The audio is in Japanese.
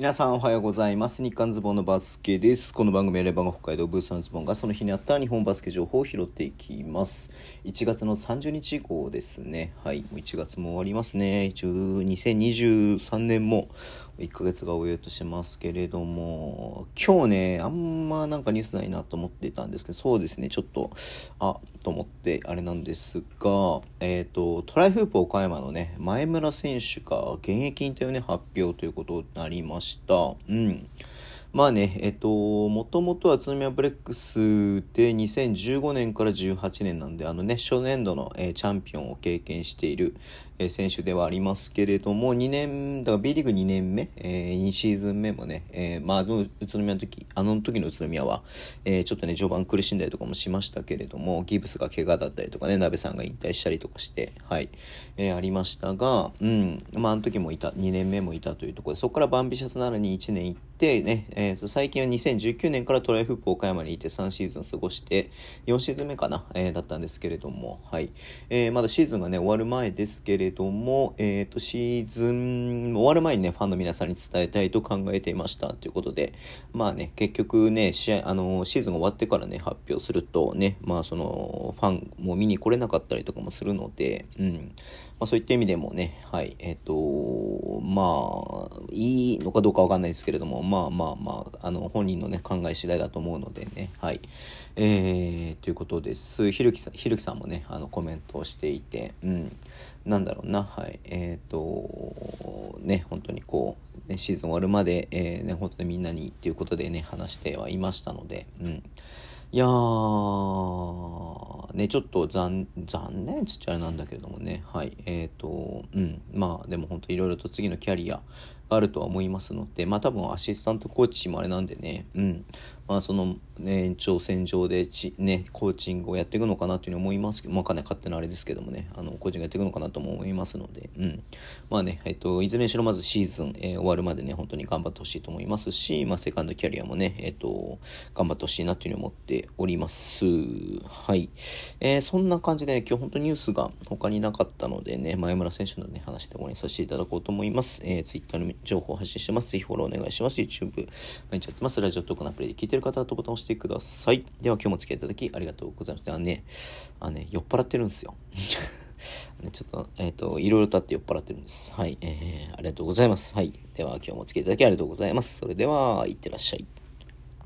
皆さんおはようございます。日刊ズボンのバスケです。この番組はレバンが北海道ブースのズボンがその日にあった日本バスケ情報を拾っていきます。1月の30日号です。ねはい。もう1月も終わりますね。2023年も1ヶ月が終えようとしますけれども今日ねあんまなんかニュースないなと思っていたんですけどそうですねちょっとあと思ってあれなんですがえっ、ー、とトライフープ岡山のね前村選手が現役引退をね発表ということになりました。うん。まあね、えっと、もともとは宇都宮ブレックスで2015年から18年なんで、あのね、初年度の、えー、チャンピオンを経験している、えー、選手ではありますけれども、2年、だから B リーグ2年目、えー、2シーズン目もね、えー、まあ、宇都宮の時、あの時の宇都宮は、えー、ちょっとね、序盤苦しんだりとかもしましたけれども、ギブスが怪我だったりとかね、鍋さんが引退したりとかして、はい、えー、ありましたが、うん、まあ、あの時もいた、2年目もいたというところで、そこからバンビシャスならに1年行って、ね、えー、最近は2019年からトライフップ岡山にいて3シーズン過ごして4シーズン目かな、えー、だったんですけれども、はい。えー、まだシーズンがね終わる前ですけれども、えーと、シーズン終わる前にねファンの皆さんに伝えたいと考えていましたということでまあね結局ね試合あのシーズン終わってからね発表するとねまあそのファンも見に来れなかったりとかもするので、うん。まあ、そういった意味でもねはい。えっ、とまあいいのかどうかわかんないですけれどもまあまあまああの本人のね、考え次第だと思うのでね、はい。えー、ということです。ひるきさん、ひるきさんもね、あの、コメントをしていて、うん、なんだろうな、はい。えっ、ー、と、ね、本当にこう、ね、シーズン終わるまで、えー、ね、本当にみんなにっていうことでね、話してはいましたので、うん。いやー、ね、ちょっと残、残念つっちゃあれなんだけれどもね、はい、えっ、ー、と、うん、まあ、でも本当いろいろと次のキャリアあるとは思いますので、まあ多分アシスタントコーチもあれなんでね、うん、まあその、ね、延長線上でち、ね、コーチングをやっていくのかなというふうに思いますけど、まあかな勝手なあれですけどもね、あの、コーチングやっていくのかなとも思いますので、うん、まあね、えっ、と、いずれにしろまずシーズン、えー、終わるまでね、本当に頑張ってほしいと思いますし、まあセカンドキャリアもね、えっ、と、頑張ってほしいなというふうに思っております。はい。えー、そんな感じで、ね、今日本当にニュースが他になかったのでね、前村選手のね、話で終わりにさせていただこうと思います。えー、Twitter の情報を発信してます。ぜひフォローお願いします。YouTube、毎日やってます。ラジオトークのアプリで聞いてる方はボタンを押してください。では今日もお付き合いいただきありがとうございました。あね、あね、酔っ払ってるんですよ。ね、ちょっと、えっ、ー、と、いろいろとあって酔っ払ってるんです。はい、えー、ありがとうございます。はい。では今日もお付き合いいただきありがとうございます。それでは、いってらっしゃい。